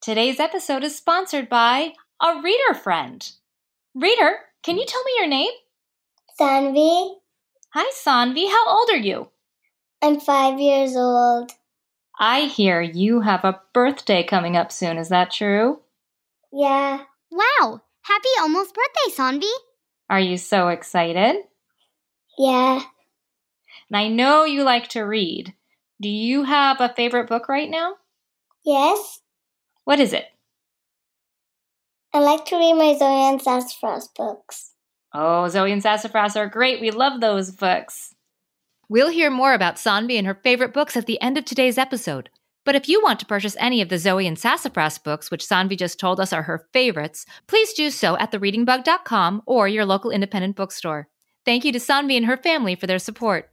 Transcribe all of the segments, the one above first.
Today's episode is sponsored by a reader friend. Reader, can you tell me your name? Sanvi. Hi, Sanvi. How old are you? I'm five years old. I hear you have a birthday coming up soon. Is that true? Yeah. Wow! Happy almost birthday, Sanvi. Are you so excited? Yeah. And I know you like to read. Do you have a favorite book right now? Yes. What is it? I like to read my Zoe and Sassafras books. Oh, Zoe and Sassafras are great. We love those books. We'll hear more about Sanvi and her favorite books at the end of today's episode. But if you want to purchase any of the Zoe and Sassafras books, which Sanvi just told us are her favorites, please do so at thereadingbug.com or your local independent bookstore. Thank you to Sanvi and her family for their support.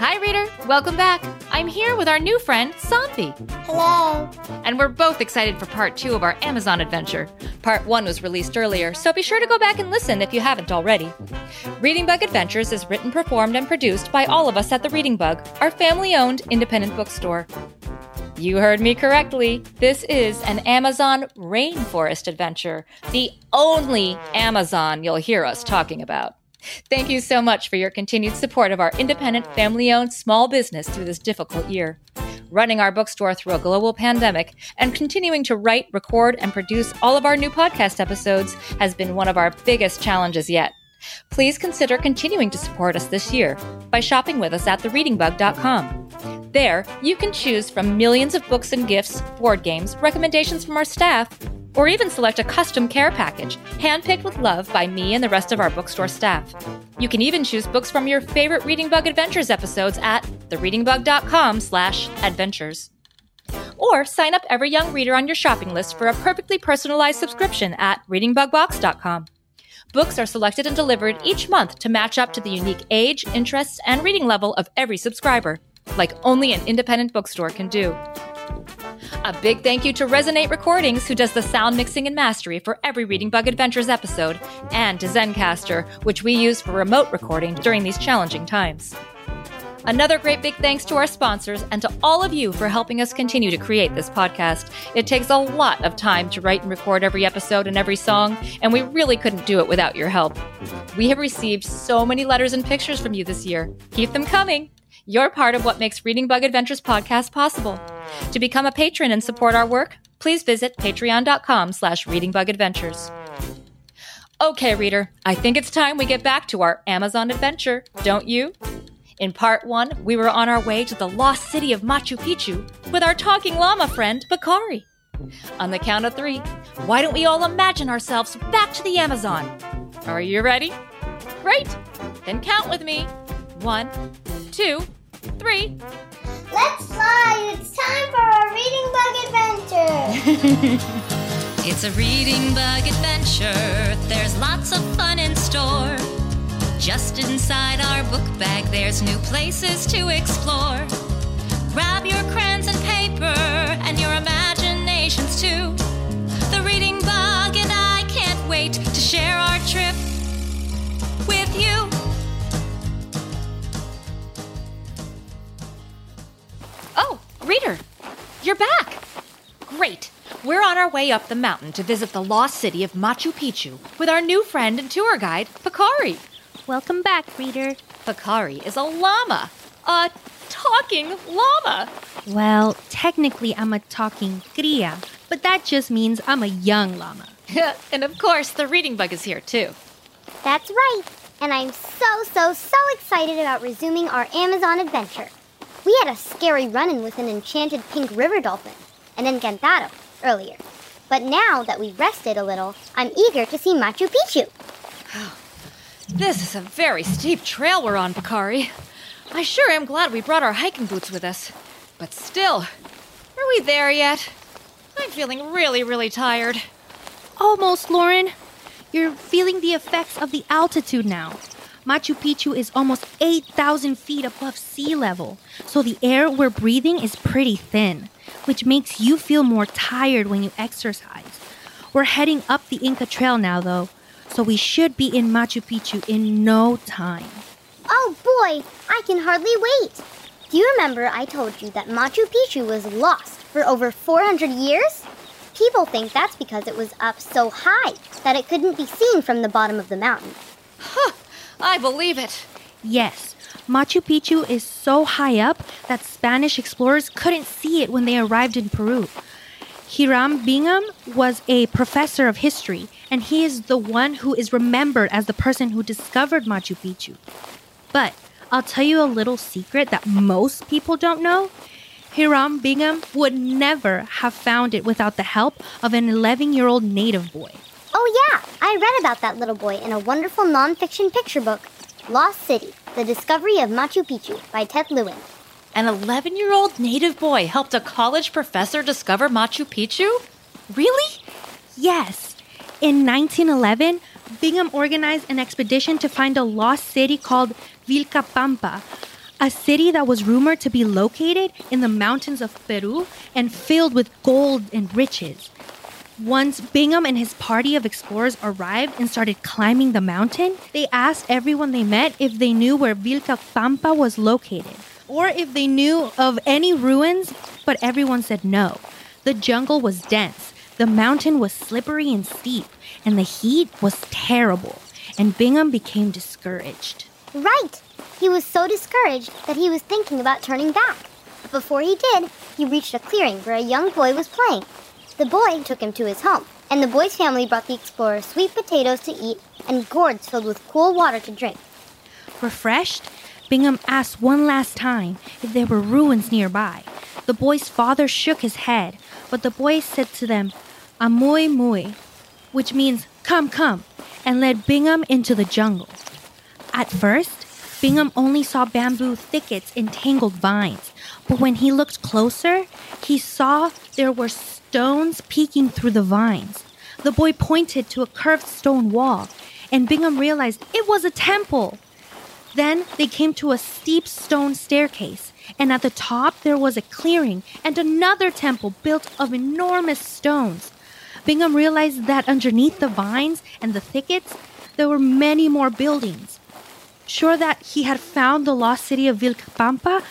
Hi, reader. Welcome back. I'm here with our new friend, Sanvi. Hello. And we're both excited for part two of our Amazon adventure. Part one was released earlier, so be sure to go back and listen if you haven't already. Reading Bug Adventures is written, performed, and produced by all of us at the Reading Bug, our family owned independent bookstore. You heard me correctly. This is an Amazon rainforest adventure, the only Amazon you'll hear us talking about. Thank you so much for your continued support of our independent, family owned small business through this difficult year. Running our bookstore through a global pandemic and continuing to write, record, and produce all of our new podcast episodes has been one of our biggest challenges yet. Please consider continuing to support us this year by shopping with us at thereadingbug.com. There, you can choose from millions of books and gifts, board games, recommendations from our staff, or even select a custom care package, handpicked with love by me and the rest of our bookstore staff. You can even choose books from your favorite Reading Bug Adventures episodes at thereadingbug.com slash adventures. Or sign up every young reader on your shopping list for a perfectly personalized subscription at readingbugbox.com. Books are selected and delivered each month to match up to the unique age, interests, and reading level of every subscriber, like only an independent bookstore can do. A big thank you to Resonate Recordings, who does the sound mixing and mastery for every Reading Bug Adventures episode, and to Zencastr, which we use for remote recording during these challenging times. Another great big thanks to our sponsors and to all of you for helping us continue to create this podcast. It takes a lot of time to write and record every episode and every song, and we really couldn't do it without your help. We have received so many letters and pictures from you this year. Keep them coming. You're part of what makes Reading Bug Adventures podcast possible. To become a patron and support our work, please visit patreon.com slash readingbugadventures. Okay, reader, I think it's time we get back to our Amazon adventure, don't you? In part one, we were on our way to the lost city of Machu Picchu with our talking llama friend, Pacari. On the count of three, why don't we all imagine ourselves back to the Amazon? Are you ready? Great! Then count with me. One, two, three. Let's fly! It's time for a reading bug adventure! It's a reading bug adventure. There's lots of fun in store. Just inside our book bag, there's new places to explore. Grab your crayons and paper and your imaginations too. The reading bug and I can't wait to share our trip with you. Reader, you're back. Great. We're on our way up the mountain to visit the lost city of Machu Picchu with our new friend and tour guide, Pacari. Welcome back, reader. Pacari is a llama, a talking llama. Well, technically, I'm a talking cria, but that just means I'm a young llama. and of course, the reading bug is here too. That's right. And I'm so, so, so excited about resuming our Amazon adventure. We had a scary run in with an enchanted pink river dolphin and Encantado earlier. But now that we've rested a little, I'm eager to see Machu Picchu. This is a very steep trail we're on, Pacari. I sure am glad we brought our hiking boots with us. But still, are we there yet? I'm feeling really, really tired. Almost, Lauren. You're feeling the effects of the altitude now. Machu Picchu is almost 8,000 feet above sea level, so the air we're breathing is pretty thin, which makes you feel more tired when you exercise. We're heading up the Inca Trail now, though, so we should be in Machu Picchu in no time. Oh boy, I can hardly wait. Do you remember I told you that Machu Picchu was lost for over 400 years? People think that's because it was up so high that it couldn't be seen from the bottom of the mountain. Huh, I believe it. Yes, Machu Picchu is so high up that Spanish explorers couldn't see it when they arrived in Peru. Hiram Bingham was a professor of history, and he is the one who is remembered as the person who discovered Machu Picchu. But I'll tell you a little secret that most people don't know. Hiram Bingham would never have found it without the help of an 11 year old native boy. Oh, yeah, I read about that little boy in a wonderful nonfiction picture book, Lost City The Discovery of Machu Picchu by Ted Lewin. An 11 year old native boy helped a college professor discover Machu Picchu? Really? Yes. In 1911, Bingham organized an expedition to find a lost city called Vilcapampa, a city that was rumored to be located in the mountains of Peru and filled with gold and riches. Once Bingham and his party of explorers arrived and started climbing the mountain, they asked everyone they met if they knew where Vilcapampa was located or if they knew of any ruins, but everyone said no. The jungle was dense, the mountain was slippery and steep, and the heat was terrible, and Bingham became discouraged. Right! He was so discouraged that he was thinking about turning back. But before he did, he reached a clearing where a young boy was playing. The boy took him to his home, and the boy's family brought the explorer sweet potatoes to eat and gourds filled with cool water to drink. Refreshed, Bingham asked one last time if there were ruins nearby. The boy's father shook his head, but the boy said to them, Amoy mui, which means come, come, and led Bingham into the jungle. At first, Bingham only saw bamboo thickets and tangled vines, but when he looked closer, he saw there were stones peeking through the vines. The boy pointed to a curved stone wall, and Bingham realized it was a temple. Then they came to a steep stone staircase, and at the top there was a clearing and another temple built of enormous stones. Bingham realized that underneath the vines and the thickets, there were many more buildings. Sure that he had found the lost city of Vilcapampa,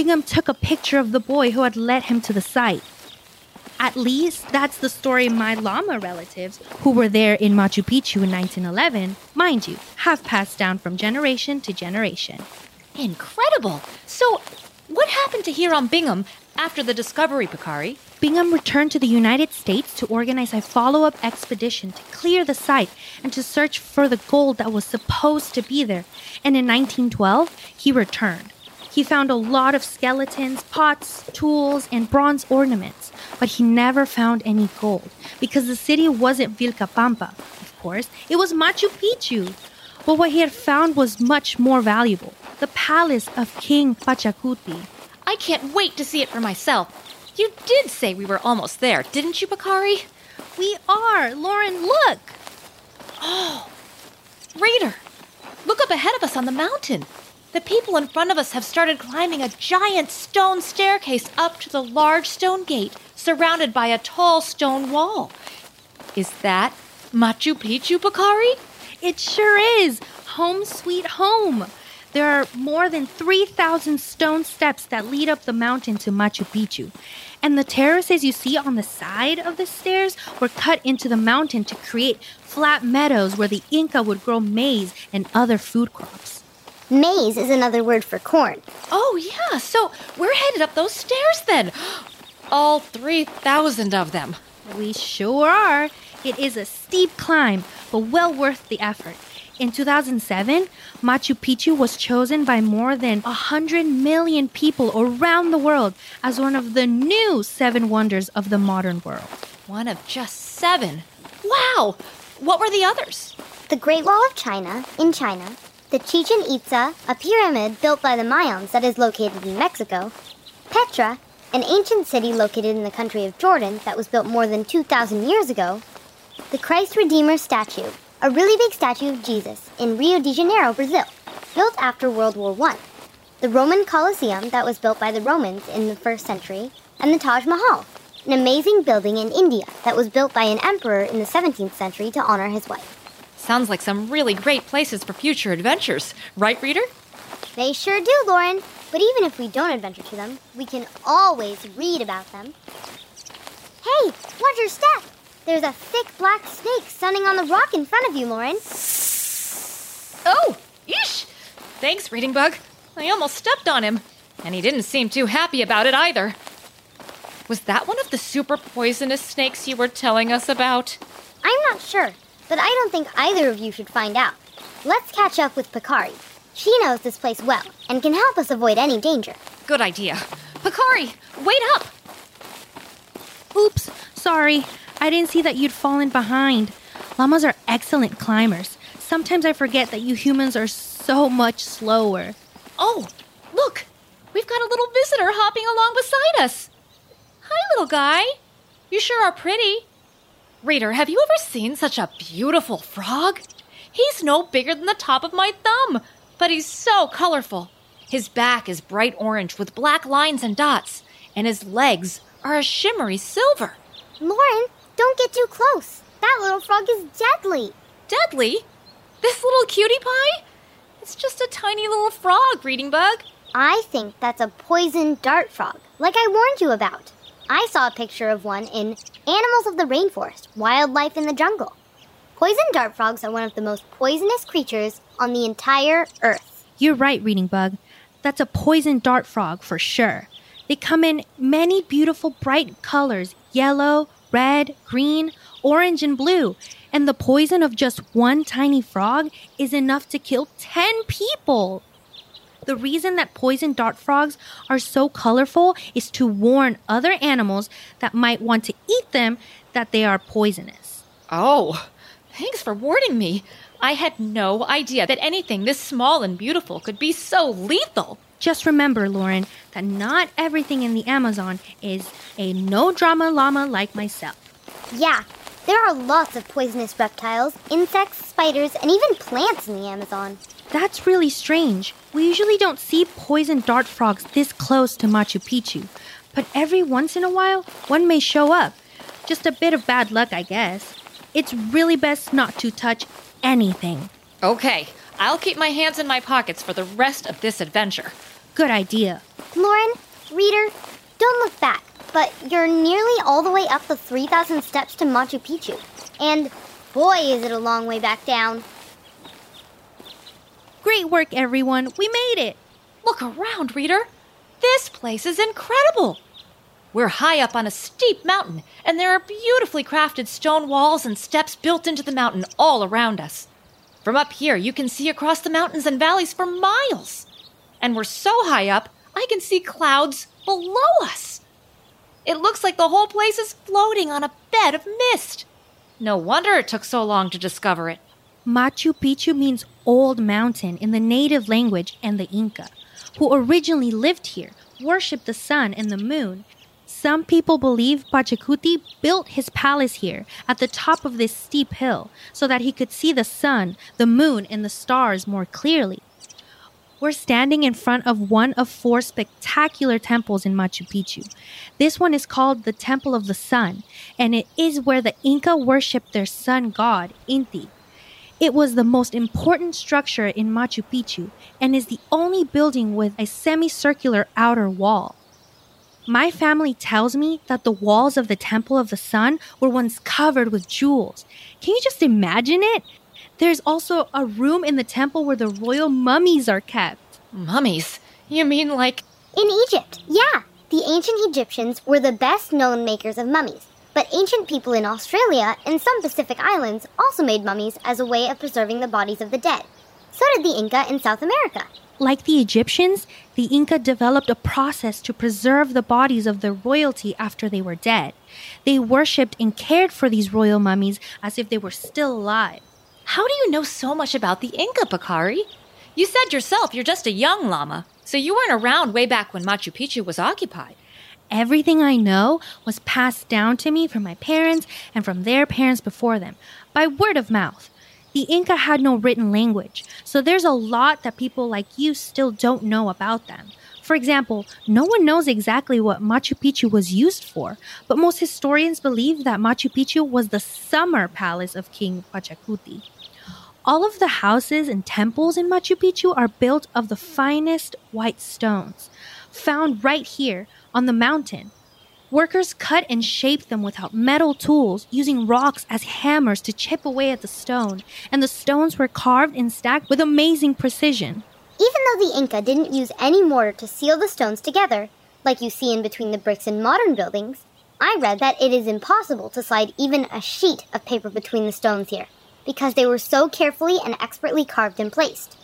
Bingham took a picture of the boy who had led him to the site. At least that's the story my llama relatives, who were there in Machu Picchu in 1911, mind you, have passed down from generation to generation. Incredible! So, what happened to Hiram Bingham after the discovery, Pacari? Bingham returned to the United States to organize a follow up expedition to clear the site and to search for the gold that was supposed to be there. And in 1912, he returned. He found a lot of skeletons, pots, tools, and bronze ornaments, but he never found any gold because the city wasn't Vilcapampa, of course, it was Machu Picchu. But what he had found was much more valuable the palace of King Pachacuti. I can't wait to see it for myself. You did say we were almost there, didn't you, Pacari? We are! Lauren, look! Oh, Raider, look up ahead of us on the mountain. The people in front of us have started climbing a giant stone staircase up to the large stone gate, surrounded by a tall stone wall. Is that Machu Picchu, Pacari? It sure is! Home sweet home! There are more than 3,000 stone steps that lead up the mountain to Machu Picchu. And the terraces you see on the side of the stairs were cut into the mountain to create flat meadows where the Inca would grow maize and other food crops. Maize is another word for corn. Oh, yeah, so we're headed up those stairs then. All 3,000 of them. We sure are. It is a steep climb, but well worth the effort. In 2007, Machu Picchu was chosen by more than 100 million people around the world as one of the new seven wonders of the modern world. One of just seven. Wow! What were the others? The Great Wall of China in China, the Chichen Itza, a pyramid built by the Mayans that is located in Mexico, Petra, an ancient city located in the country of Jordan that was built more than 2,000 years ago, the Christ Redeemer statue, a really big statue of Jesus in Rio de Janeiro, Brazil, built after World War I, the Roman Colosseum that was built by the Romans in the first century, and the Taj Mahal, an amazing building in India that was built by an emperor in the 17th century to honor his wife. Sounds like some really great places for future adventures, right, reader? They sure do, Lauren. But even if we don't adventure to them, we can always read about them. Hey, watch your step! There's a thick black snake sunning on the rock in front of you, Lauren. Oh, yeesh! Thanks, Reading Bug. I almost stepped on him, and he didn't seem too happy about it either. Was that one of the super poisonous snakes you were telling us about? I'm not sure, but I don't think either of you should find out. Let's catch up with Pacari. She knows this place well and can help us avoid any danger. Good idea. Pacari, wait up! Oops, sorry. I didn't see that you'd fallen behind. Llamas are excellent climbers. Sometimes I forget that you humans are so much slower. Oh, look! We've got a little visitor hopping along beside us. Hi, little guy. You sure are pretty. Reader, have you ever seen such a beautiful frog? He's no bigger than the top of my thumb, but he's so colorful. His back is bright orange with black lines and dots, and his legs are a shimmery silver. Lauren, don't get too close. That little frog is deadly. Deadly? This little cutie pie? It's just a tiny little frog, Reading Bug. I think that's a poison dart frog, like I warned you about. I saw a picture of one in Animals of the Rainforest Wildlife in the Jungle. Poison dart frogs are one of the most poisonous creatures on the entire earth. You're right, Reading Bug. That's a poison dart frog for sure. They come in many beautiful bright colors yellow, red, green, orange, and blue. And the poison of just one tiny frog is enough to kill 10 people. The reason that poison dart frogs are so colorful is to warn other animals that might want to eat them that they are poisonous. Oh, thanks for warning me. I had no idea that anything this small and beautiful could be so lethal. Just remember, Lauren, that not everything in the Amazon is a no drama llama like myself. Yeah, there are lots of poisonous reptiles, insects, spiders, and even plants in the Amazon. That's really strange. We usually don't see poison dart frogs this close to Machu Picchu, but every once in a while, one may show up. Just a bit of bad luck, I guess. It's really best not to touch anything. Okay, I'll keep my hands in my pockets for the rest of this adventure. Good idea. Lauren, reader, don't look back, but you're nearly all the way up the 3,000 steps to Machu Picchu. And boy, is it a long way back down. Great work, everyone. We made it. Look around, reader. This place is incredible. We're high up on a steep mountain, and there are beautifully crafted stone walls and steps built into the mountain all around us. From up here, you can see across the mountains and valleys for miles. And we're so high up, I can see clouds below us. It looks like the whole place is floating on a bed of mist. No wonder it took so long to discover it. Machu Picchu means old mountain in the native language and the Inca, who originally lived here, worshipped the sun and the moon. Some people believe Pachacuti built his palace here at the top of this steep hill so that he could see the sun, the moon, and the stars more clearly. We're standing in front of one of four spectacular temples in Machu Picchu. This one is called the Temple of the Sun, and it is where the Inca worshipped their sun god, Inti. It was the most important structure in Machu Picchu and is the only building with a semicircular outer wall. My family tells me that the walls of the Temple of the Sun were once covered with jewels. Can you just imagine it? There's also a room in the temple where the royal mummies are kept. Mummies? You mean like. In Egypt, yeah. The ancient Egyptians were the best known makers of mummies. But ancient people in Australia and some Pacific islands also made mummies as a way of preserving the bodies of the dead. So did the Inca in South America. Like the Egyptians, the Inca developed a process to preserve the bodies of their royalty after they were dead. They worshipped and cared for these royal mummies as if they were still alive. How do you know so much about the Inca, Pacari? You said yourself you're just a young llama, so you weren't around way back when Machu Picchu was occupied. Everything I know was passed down to me from my parents and from their parents before them by word of mouth. The Inca had no written language, so there's a lot that people like you still don't know about them. For example, no one knows exactly what Machu Picchu was used for, but most historians believe that Machu Picchu was the summer palace of King Pachacuti. All of the houses and temples in Machu Picchu are built of the finest white stones, found right here on the mountain. Workers cut and shaped them without metal tools, using rocks as hammers to chip away at the stone, and the stones were carved and stacked with amazing precision. Even though the Inca didn't use any mortar to seal the stones together, like you see in between the bricks in modern buildings, I read that it is impossible to slide even a sheet of paper between the stones here, because they were so carefully and expertly carved and placed.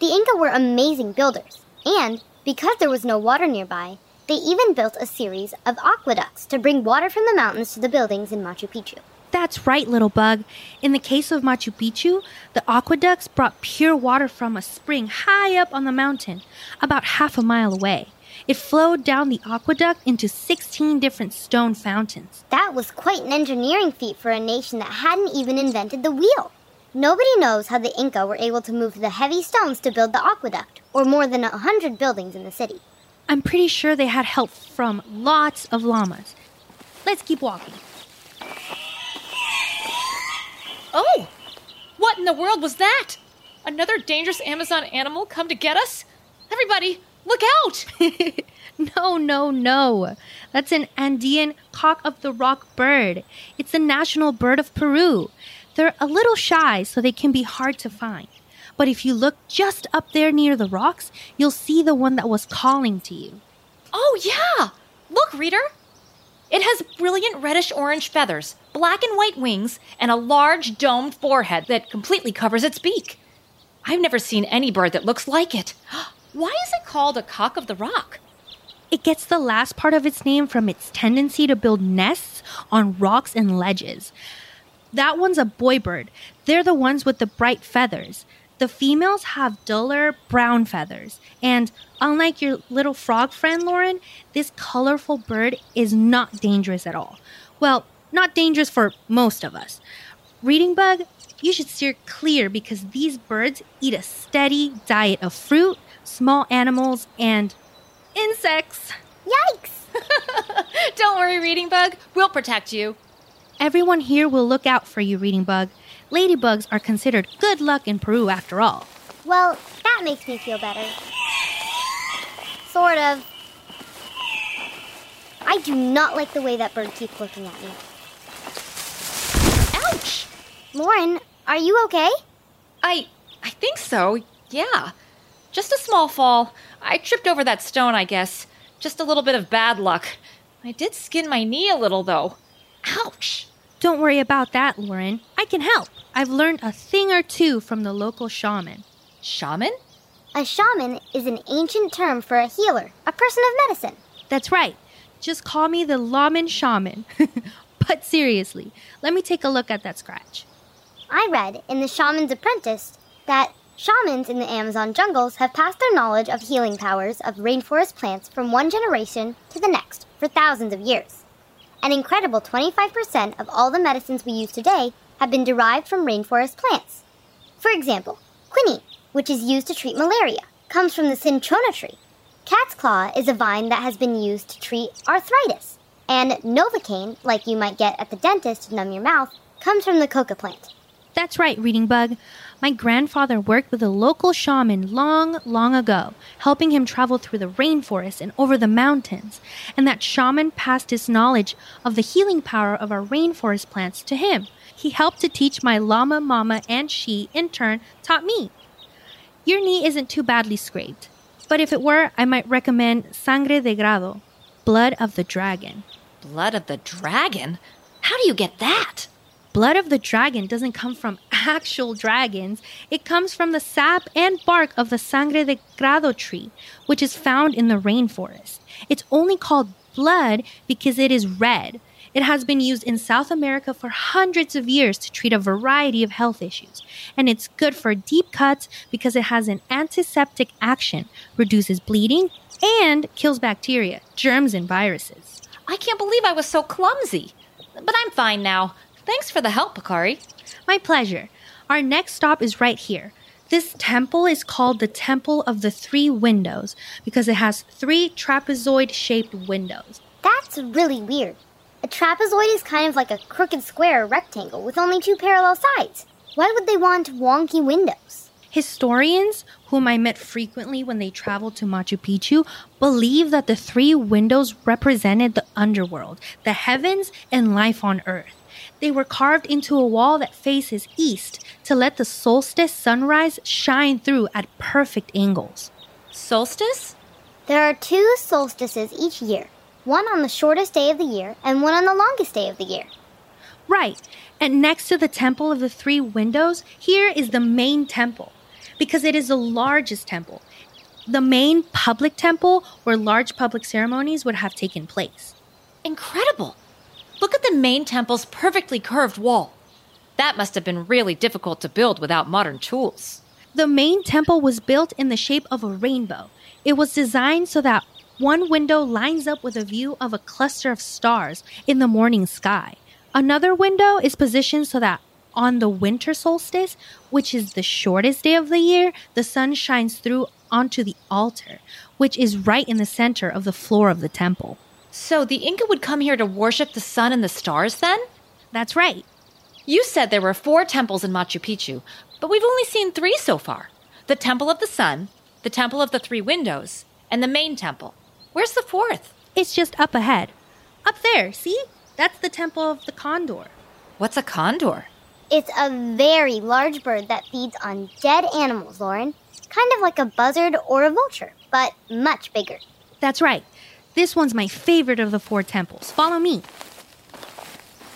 The Inca were amazing builders, and because there was no water nearby, they even built a series of aqueducts to bring water from the mountains to the buildings in Machu Picchu. That's right, little bug. In the case of Machu Picchu, the aqueducts brought pure water from a spring high up on the mountain, about half a mile away. It flowed down the aqueduct into 16 different stone fountains. That was quite an engineering feat for a nation that hadn't even invented the wheel. Nobody knows how the Inca were able to move the heavy stones to build the aqueduct, or more than a hundred buildings in the city. I'm pretty sure they had help from lots of llamas. Let's keep walking. Oh! What in the world was that? Another dangerous Amazon animal come to get us? Everybody, look out! no, no, no. That's an Andean cock of the rock bird. It's the national bird of Peru. They're a little shy, so they can be hard to find. But if you look just up there near the rocks, you'll see the one that was calling to you. Oh, yeah! Look, reader! It has brilliant reddish orange feathers, black and white wings, and a large domed forehead that completely covers its beak. I've never seen any bird that looks like it. Why is it called a cock of the rock? It gets the last part of its name from its tendency to build nests on rocks and ledges. That one's a boy bird. They're the ones with the bright feathers. The females have duller brown feathers, and unlike your little frog friend, Lauren, this colorful bird is not dangerous at all. Well, not dangerous for most of us. Reading bug, you should steer clear because these birds eat a steady diet of fruit, small animals, and insects. Yikes! Don't worry, Reading Bug. We'll protect you. Everyone here will look out for you, Reading Bug. Ladybugs are considered good luck in Peru after all. Well, that makes me feel better. Sort of. I do not like the way that bird keeps looking at me. Ouch! Lauren, are you okay? I I think so. Yeah. Just a small fall. I tripped over that stone, I guess. Just a little bit of bad luck. I did skin my knee a little though. Ouch. Don't worry about that, Lauren. I can help. I've learned a thing or two from the local shaman. Shaman? A shaman is an ancient term for a healer, a person of medicine. That's right. Just call me the Laman Shaman. but seriously, let me take a look at that scratch. I read in The Shaman's Apprentice that shamans in the Amazon jungles have passed their knowledge of healing powers of rainforest plants from one generation to the next for thousands of years. An incredible 25% of all the medicines we use today have been derived from rainforest plants. For example, quinine, which is used to treat malaria, comes from the cinchona tree. Cat's claw is a vine that has been used to treat arthritis. And Novocaine, like you might get at the dentist to numb your mouth, comes from the coca plant. That's right, Reading Bug. My grandfather worked with a local shaman long, long ago, helping him travel through the rainforest and over the mountains. And that shaman passed his knowledge of the healing power of our rainforest plants to him. He helped to teach my llama mama, and she, in turn, taught me. Your knee isn't too badly scraped, but if it were, I might recommend sangre de grado, blood of the dragon. Blood of the dragon? How do you get that? Blood of the dragon doesn't come from actual dragons. It comes from the sap and bark of the sangre de grado tree, which is found in the rainforest. It's only called blood because it is red. It has been used in South America for hundreds of years to treat a variety of health issues. And it's good for deep cuts because it has an antiseptic action, reduces bleeding, and kills bacteria, germs, and viruses. I can't believe I was so clumsy. But I'm fine now. Thanks for the help, Pacari. My pleasure. Our next stop is right here. This temple is called the Temple of the Three Windows because it has three trapezoid shaped windows. That's really weird. A trapezoid is kind of like a crooked square or rectangle with only two parallel sides. Why would they want wonky windows? Historians, whom I met frequently when they traveled to Machu Picchu, believe that the three windows represented the underworld, the heavens, and life on earth. They were carved into a wall that faces east to let the solstice sunrise shine through at perfect angles. Solstice? There are two solstices each year one on the shortest day of the year and one on the longest day of the year. Right, and next to the Temple of the Three Windows, here is the main temple because it is the largest temple. The main public temple where large public ceremonies would have taken place. Incredible! Look at the main temple's perfectly curved wall. That must have been really difficult to build without modern tools. The main temple was built in the shape of a rainbow. It was designed so that one window lines up with a view of a cluster of stars in the morning sky. Another window is positioned so that on the winter solstice, which is the shortest day of the year, the sun shines through onto the altar, which is right in the center of the floor of the temple. So the Inca would come here to worship the sun and the stars then? That's right. You said there were four temples in Machu Picchu, but we've only seen three so far the Temple of the Sun, the Temple of the Three Windows, and the main temple. Where's the fourth? It's just up ahead. Up there, see? That's the Temple of the Condor. What's a condor? It's a very large bird that feeds on dead animals, Lauren. Kind of like a buzzard or a vulture, but much bigger. That's right. This one's my favorite of the four temples. Follow me.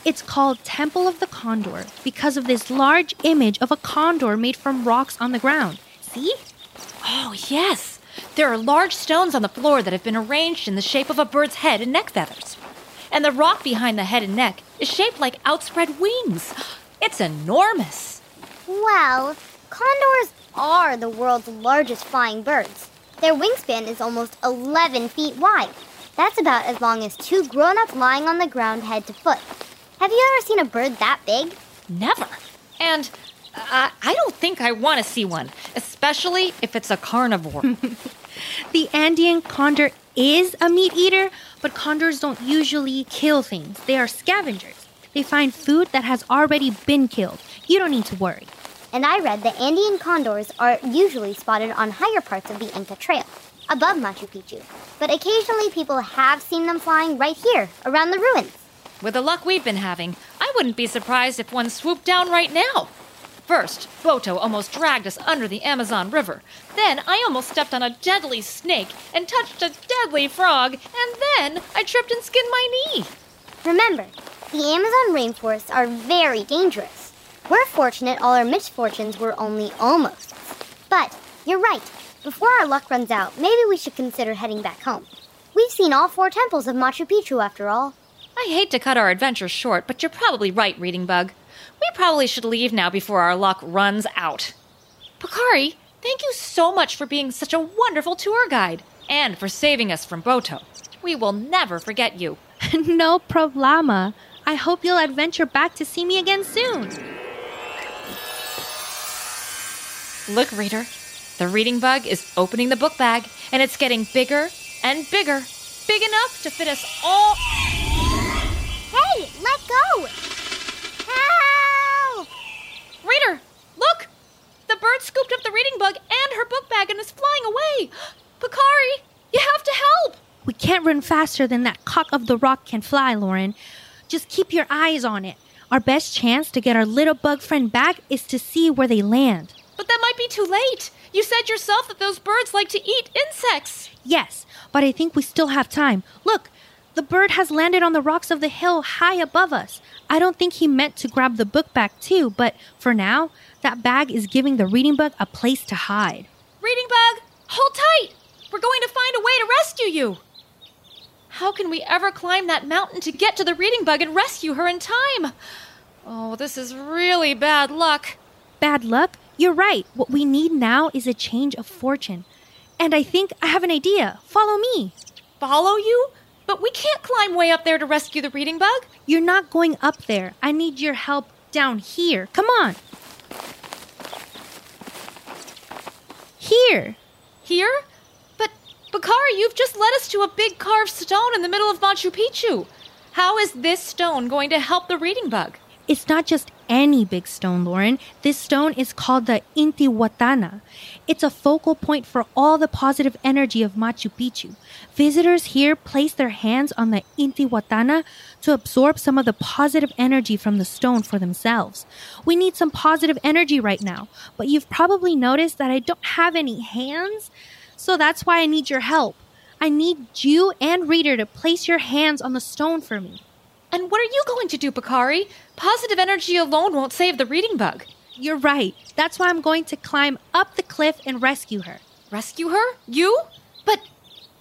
It's called Temple of the Condor because of this large image of a condor made from rocks on the ground. See? Oh, yes. There are large stones on the floor that have been arranged in the shape of a bird's head and neck feathers. And the rock behind the head and neck is shaped like outspread wings. It's enormous. Well, condors are the world's largest flying birds. Their wingspan is almost 11 feet wide. That's about as long as two grown ups lying on the ground head to foot. Have you ever seen a bird that big? Never. And I, I don't think I want to see one, especially if it's a carnivore. the Andean condor is a meat eater, but condors don't usually kill things. They are scavengers. They find food that has already been killed. You don't need to worry. And I read that Andean condors are usually spotted on higher parts of the Inca Trail, above Machu Picchu. But occasionally people have seen them flying right here, around the ruins. With the luck we've been having, I wouldn't be surprised if one swooped down right now. First, Boto almost dragged us under the Amazon River. Then I almost stepped on a deadly snake and touched a deadly frog. And then I tripped and skinned my knee. Remember, the Amazon rainforests are very dangerous. We're fortunate all our misfortunes were only almost. But you're right. Before our luck runs out, maybe we should consider heading back home. We've seen all four temples of Machu Picchu after all. I hate to cut our adventure short, but you're probably right, Reading Bug. We probably should leave now before our luck runs out. Pacari, thank you so much for being such a wonderful tour guide and for saving us from Boto. We will never forget you. no problema. I hope you'll adventure back to see me again soon. Look, reader, the reading bug is opening the book bag, and it's getting bigger and bigger, big enough to fit us all. Hey, let go! Help! Reader, look! The bird scooped up the reading bug and her book bag and is flying away. Pacari, you have to help! We can't run faster than that cock of the rock can fly, Lauren. Just keep your eyes on it. Our best chance to get our little bug friend back is to see where they land. But that might be too late. You said yourself that those birds like to eat insects. Yes, but I think we still have time. Look, the bird has landed on the rocks of the hill high above us. I don't think he meant to grab the book back too, but for now, that bag is giving the reading bug a place to hide. Reading bug, hold tight. We're going to find a way to rescue you. How can we ever climb that mountain to get to the reading bug and rescue her in time? Oh, this is really bad luck. Bad luck? You're right. What we need now is a change of fortune. And I think I have an idea. Follow me. Follow you? But we can't climb way up there to rescue the reading bug. You're not going up there. I need your help down here. Come on. Here. Here? But, Pacari, you've just led us to a big carved stone in the middle of Machu Picchu. How is this stone going to help the reading bug? It's not just any big stone, Lauren. This stone is called the Intihuatana. It's a focal point for all the positive energy of Machu Picchu. Visitors here place their hands on the Intihuatana to absorb some of the positive energy from the stone for themselves. We need some positive energy right now, but you've probably noticed that I don't have any hands, so that's why I need your help. I need you and Reader to place your hands on the stone for me. And what are you going to do, Pacari? Positive energy alone won't save the reading bug. You're right. That's why I'm going to climb up the cliff and rescue her. Rescue her? You? But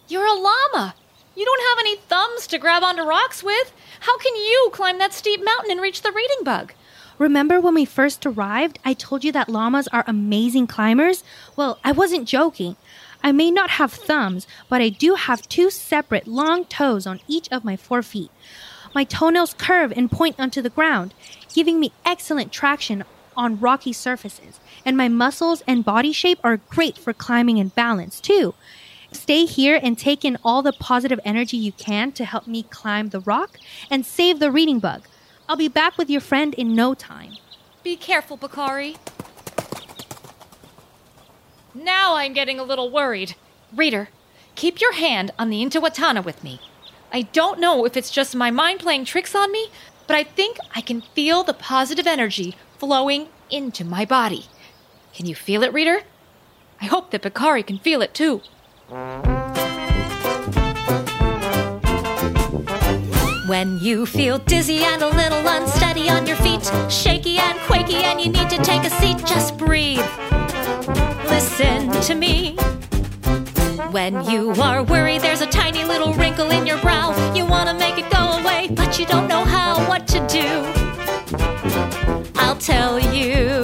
you're a llama. You don't have any thumbs to grab onto rocks with. How can you climb that steep mountain and reach the reading bug? Remember when we first arrived, I told you that llamas are amazing climbers? Well, I wasn't joking. I may not have thumbs, but I do have two separate long toes on each of my four feet. My toenails curve and point onto the ground, giving me excellent traction on rocky surfaces. And my muscles and body shape are great for climbing and balance, too. Stay here and take in all the positive energy you can to help me climb the rock and save the reading bug. I'll be back with your friend in no time. Be careful, Pacari. Now I'm getting a little worried. Reader, keep your hand on the Intihuatana with me. I don't know if it's just my mind playing tricks on me, but I think I can feel the positive energy flowing into my body. Can you feel it, reader? I hope that Pacari can feel it too. When you feel dizzy and a little unsteady on your feet, shaky and quaky, and you need to take a seat, just breathe. Listen to me. When you are worried, there's a tiny little wrinkle in your brow. You want to make it go away, but you don't know how, what to do. I'll tell you.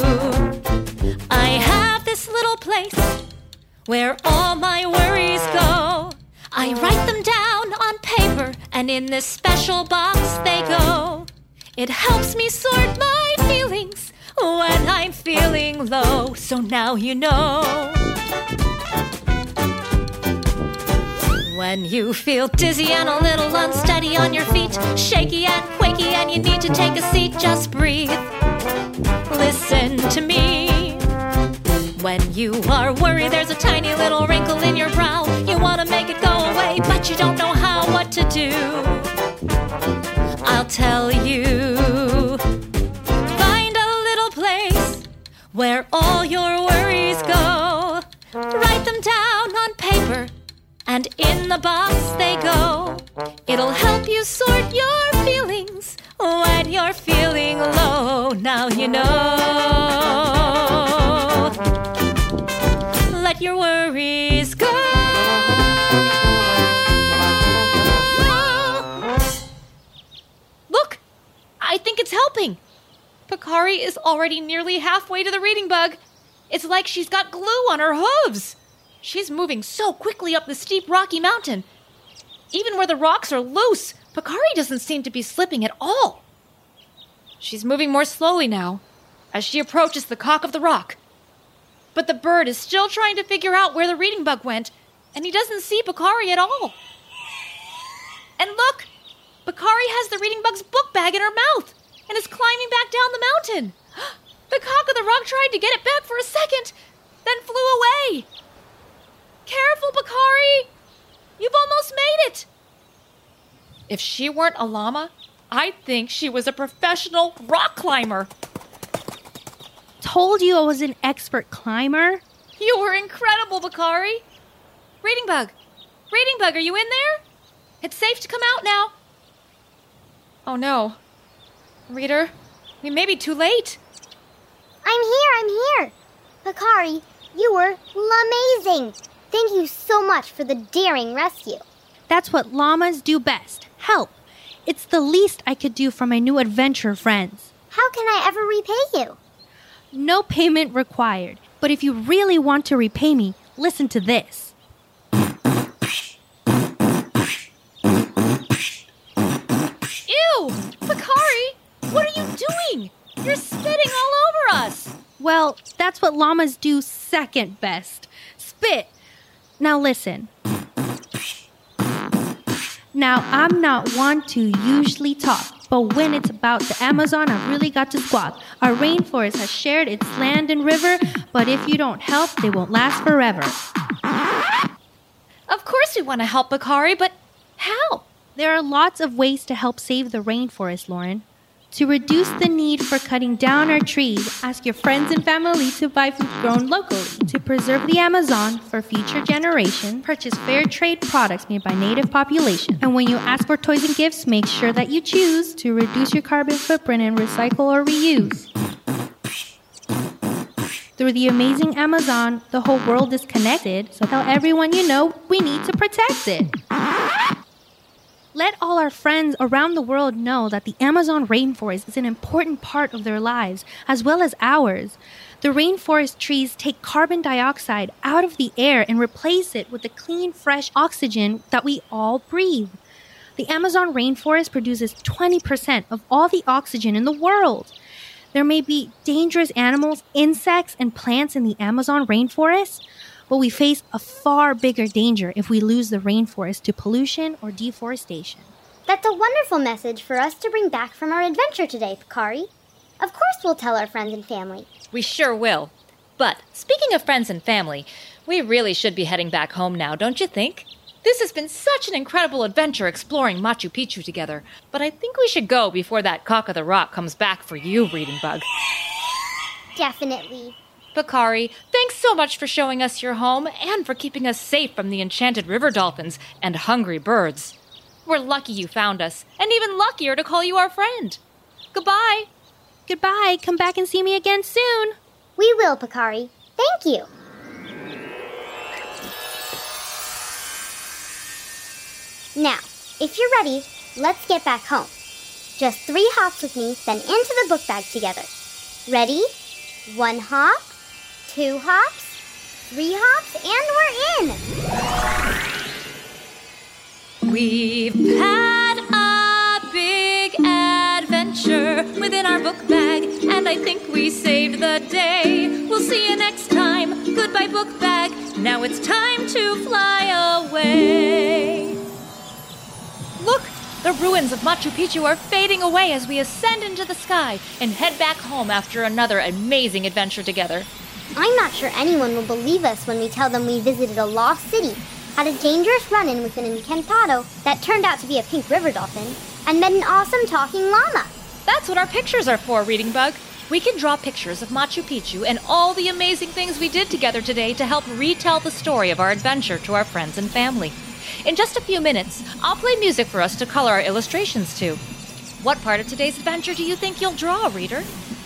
I have this little place where all my worries go. I write them down on paper, and in this special box they go. It helps me sort my feelings when I'm feeling low. So now you know. When you feel dizzy and a little unsteady on your feet, shaky and quaky, and you need to take a seat, just breathe. Listen to me. When you are worried, there's a tiny little wrinkle in your brow. You want to make it go away, but you don't know how, what to do. I'll tell you. Already nearly halfway to the reading bug. It's like she's got glue on her hooves. She's moving so quickly up the steep rocky mountain. Even where the rocks are loose, Pacari doesn't seem to be slipping at all. She's moving more slowly now as she approaches the cock of the rock. But the bird is still trying to figure out where the reading bug went, and he doesn't see Pacari at all. And look! Pacari has the reading bug's book bag in her mouth and is climbing back down the mountain. The cock of the rock tried to get it back for a second, then flew away. Careful, Pacari! You've almost made it! If she weren't a llama, I'd think she was a professional rock climber. Told you I was an expert climber. You were incredible, Pacari. Reading bug. Reading bug, are you in there? It's safe to come out now. Oh no. Reader, we may be too late. I'm here, I'm here. Pacari, you were amazing. Thank you so much for the daring rescue. That's what llamas do best help. It's the least I could do for my new adventure friends. How can I ever repay you? No payment required. But if you really want to repay me, listen to this. Ew! Pacari! What are you doing? You're spitting all over us! Well, that's what llamas do second best spit. Now listen. Now, I'm not one to usually talk, but when it's about the Amazon, I really got to squawk. Our rainforest has shared its land and river, but if you don't help, they won't last forever. Of course we want to help Pacari, but how? There are lots of ways to help save the rainforest, Lauren. To reduce the need for cutting down our trees, ask your friends and family to buy food grown locally. To preserve the Amazon for future generations, purchase fair trade products made by native population. And when you ask for toys and gifts, make sure that you choose to reduce your carbon footprint and recycle or reuse. Through the amazing Amazon, the whole world is connected, so tell everyone you know we need to protect it. Let all our friends around the world know that the Amazon rainforest is an important part of their lives, as well as ours. The rainforest trees take carbon dioxide out of the air and replace it with the clean, fresh oxygen that we all breathe. The Amazon rainforest produces 20% of all the oxygen in the world. There may be dangerous animals, insects, and plants in the Amazon rainforest, but we face a far bigger danger if we lose the rainforest to pollution or deforestation. That's a wonderful message for us to bring back from our adventure today, Pacari. Of course, we'll tell our friends and family. We sure will. But speaking of friends and family, we really should be heading back home now, don't you think? This has been such an incredible adventure exploring Machu Picchu together, but I think we should go before that cock of the rock comes back for you, Reading Bug. Definitely. Pacari, thanks so much for showing us your home and for keeping us safe from the enchanted river dolphins and hungry birds. We're lucky you found us, and even luckier to call you our friend. Goodbye. Goodbye. Come back and see me again soon. We will, Pacari. Thank you. Now, if you're ready, let's get back home. Just three hops with me, then into the book bag together. Ready? One hop, two hops, three hops, and we're in! We've had a big adventure within our book bag, and I think we saved the day. We'll see you next time. Goodbye, book bag. Now it's time to fly away. Look, the ruins of Machu Picchu are fading away as we ascend into the sky and head back home after another amazing adventure together. I'm not sure anyone will believe us when we tell them we visited a lost city, had a dangerous run in with an encantado that turned out to be a pink river dolphin, and met an awesome talking llama. That's what our pictures are for, Reading Bug. We can draw pictures of Machu Picchu and all the amazing things we did together today to help retell the story of our adventure to our friends and family. In just a few minutes, I'll play music for us to color our illustrations to. What part of today's adventure do you think you'll draw, reader?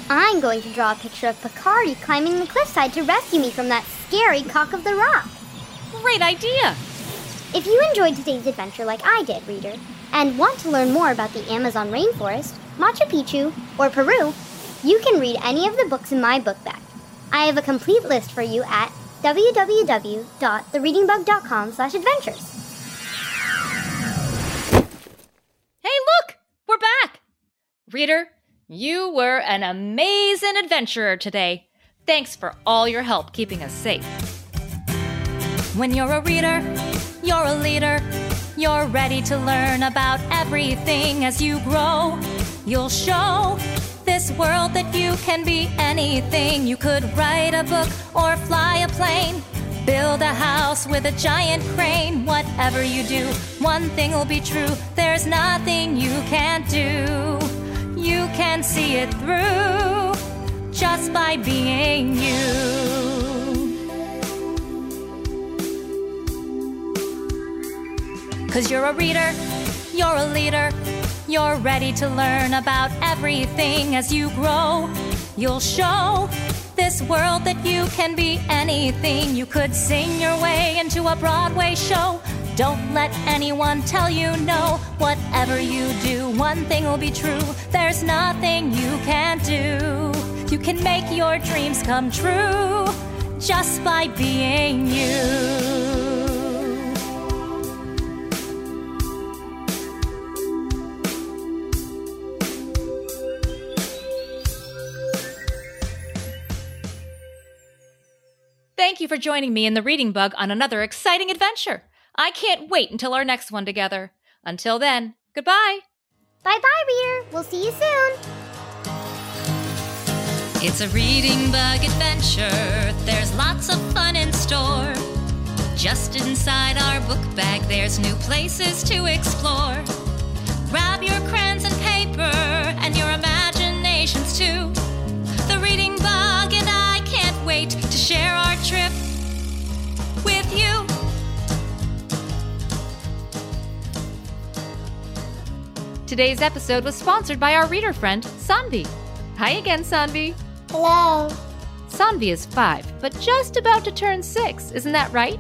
I'm going to draw a picture of Pacari climbing the cliffside to rescue me from that scary cock of the rock. Great idea! If you enjoyed today's adventure like I did, reader, and want to learn more about the Amazon rainforest, Machu Picchu, or Peru, you can read any of the books in my book bag. I have a complete list for you at www.thereadingbug.com slash adventures. Hey, look! We're back! Reader, you were an amazing adventurer today. Thanks for all your help keeping us safe. When you're a reader, you're a leader. You're ready to learn about everything as you grow. You'll show this world that you can be anything. You could write a book or fly a plane. Build a house with a giant crane. Whatever you do, one thing will be true. There's nothing you can't do. You can see it through just by being you. Cause you're a reader, you're a leader. You're ready to learn about everything as you grow. You'll show this world that you can be anything. You could sing your way into a Broadway show. Don't let anyone tell you no. Whatever you do, one thing will be true. There's nothing you can't do. You can make your dreams come true just by being you. Thank you for joining me in the Reading Bug on another exciting adventure. I can't wait until our next one together. Until then, goodbye. Bye bye, reader. We'll see you soon. It's a reading bug adventure. There's lots of fun in store. Just inside our book bag, there's new places to explore. Grab your crayons and paper and your imaginations too. The reading bug and I can't wait to share Today's episode was sponsored by our reader friend, Sanvi. Hi again, Sanvi. Hello. Sanvi is five, but just about to turn six. Isn't that right?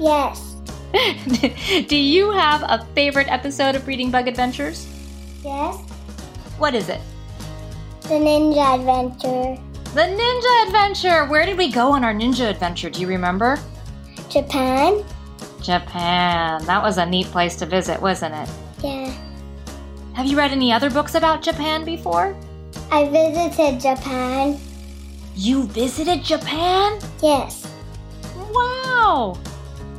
Yes. Do you have a favorite episode of Reading Bug Adventures? Yes. What is it? The Ninja Adventure. The Ninja Adventure! Where did we go on our Ninja Adventure? Do you remember? Japan. Japan. That was a neat place to visit, wasn't it? Yeah. Have you read any other books about Japan before? I visited Japan. You visited Japan? Yes. Wow!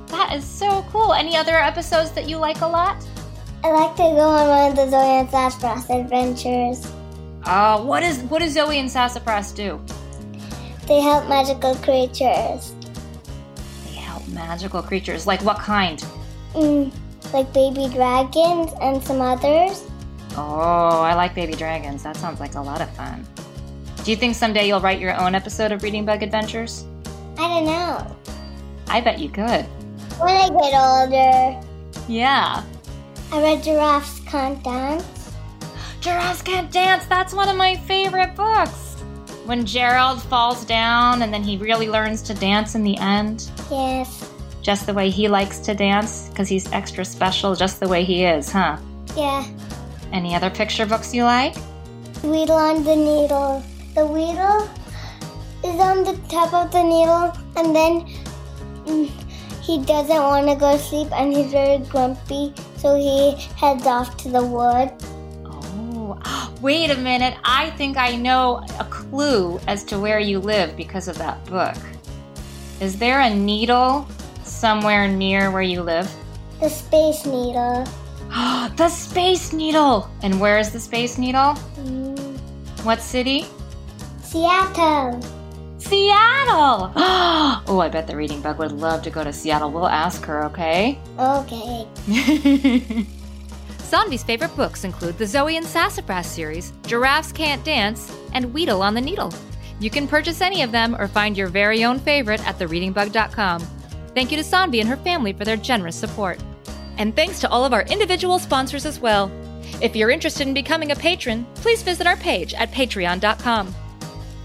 That is so cool. Any other episodes that you like a lot? I like to go on one of the Zoe and Sassafras adventures. Uh, what is what does Zoe and Sassafras do? They help magical creatures. They help magical creatures. Like what kind? Mm, like baby dragons and some others. Oh, I like baby dragons. That sounds like a lot of fun. Do you think someday you'll write your own episode of Reading Bug Adventures? I don't know. I bet you could. When I get older, Yeah. I read Giraffes Can't Dance. Giraffes Can't Dance, that's one of my favorite books. When Gerald falls down and then he really learns to dance in the end, Yes. just the way he likes to dance, because he's extra special just the way he is, huh? Yeah. Any other picture books you like? Wheedle on the needle. The wheedle is on the top of the needle, and then mm, he doesn't want to go to sleep, and he's very grumpy, so he heads off to the wood. Oh, wait a minute. I think I know a clue as to where you live because of that book. Is there a needle somewhere near where you live? The space needle. the Space Needle! And where is the Space Needle? Mm, What city? Seattle. Seattle! oh, I bet the reading bug would love to go to Seattle. We'll ask her, okay? Okay. Sanvi's favorite books include the Zoe and Sassafras series, Giraffes Can't Dance, and Wheedle on the Needle. You can purchase any of them or find your very own favorite at thereadingbug.com. Thank you to Sanvi and her family for their generous support. And thanks to all of our individual sponsors as well. If you're interested in becoming a patron, please visit our page at patreon.com.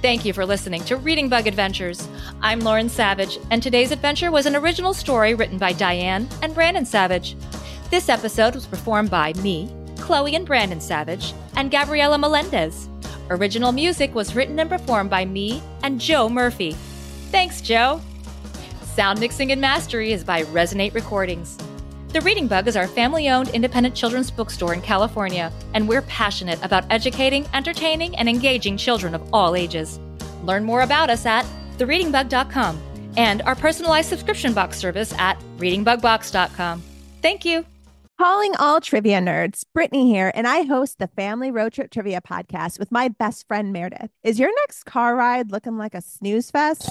Thank you for listening to Reading Bug Adventures. I'm Lauren Savage, and today's adventure was an original story written by Diane and Brandon Savage. This episode was performed by me, Chloe and Brandon Savage, and Gabriela Melendez. Original music was written and performed by me and Joe Murphy. Thanks, Joe. Sound mixing and mastery is by Resonate Recordings. The Reading Bug is our family owned independent children's bookstore in California, and we're passionate about educating, entertaining, and engaging children of all ages. Learn more about us at thereadingbug.com and our personalized subscription box service at readingbugbox.com. Thank you. Calling all trivia nerds, Brittany here, and I host the Family Road Trip Trivia podcast with my best friend Meredith. Is your next car ride looking like a snooze fest?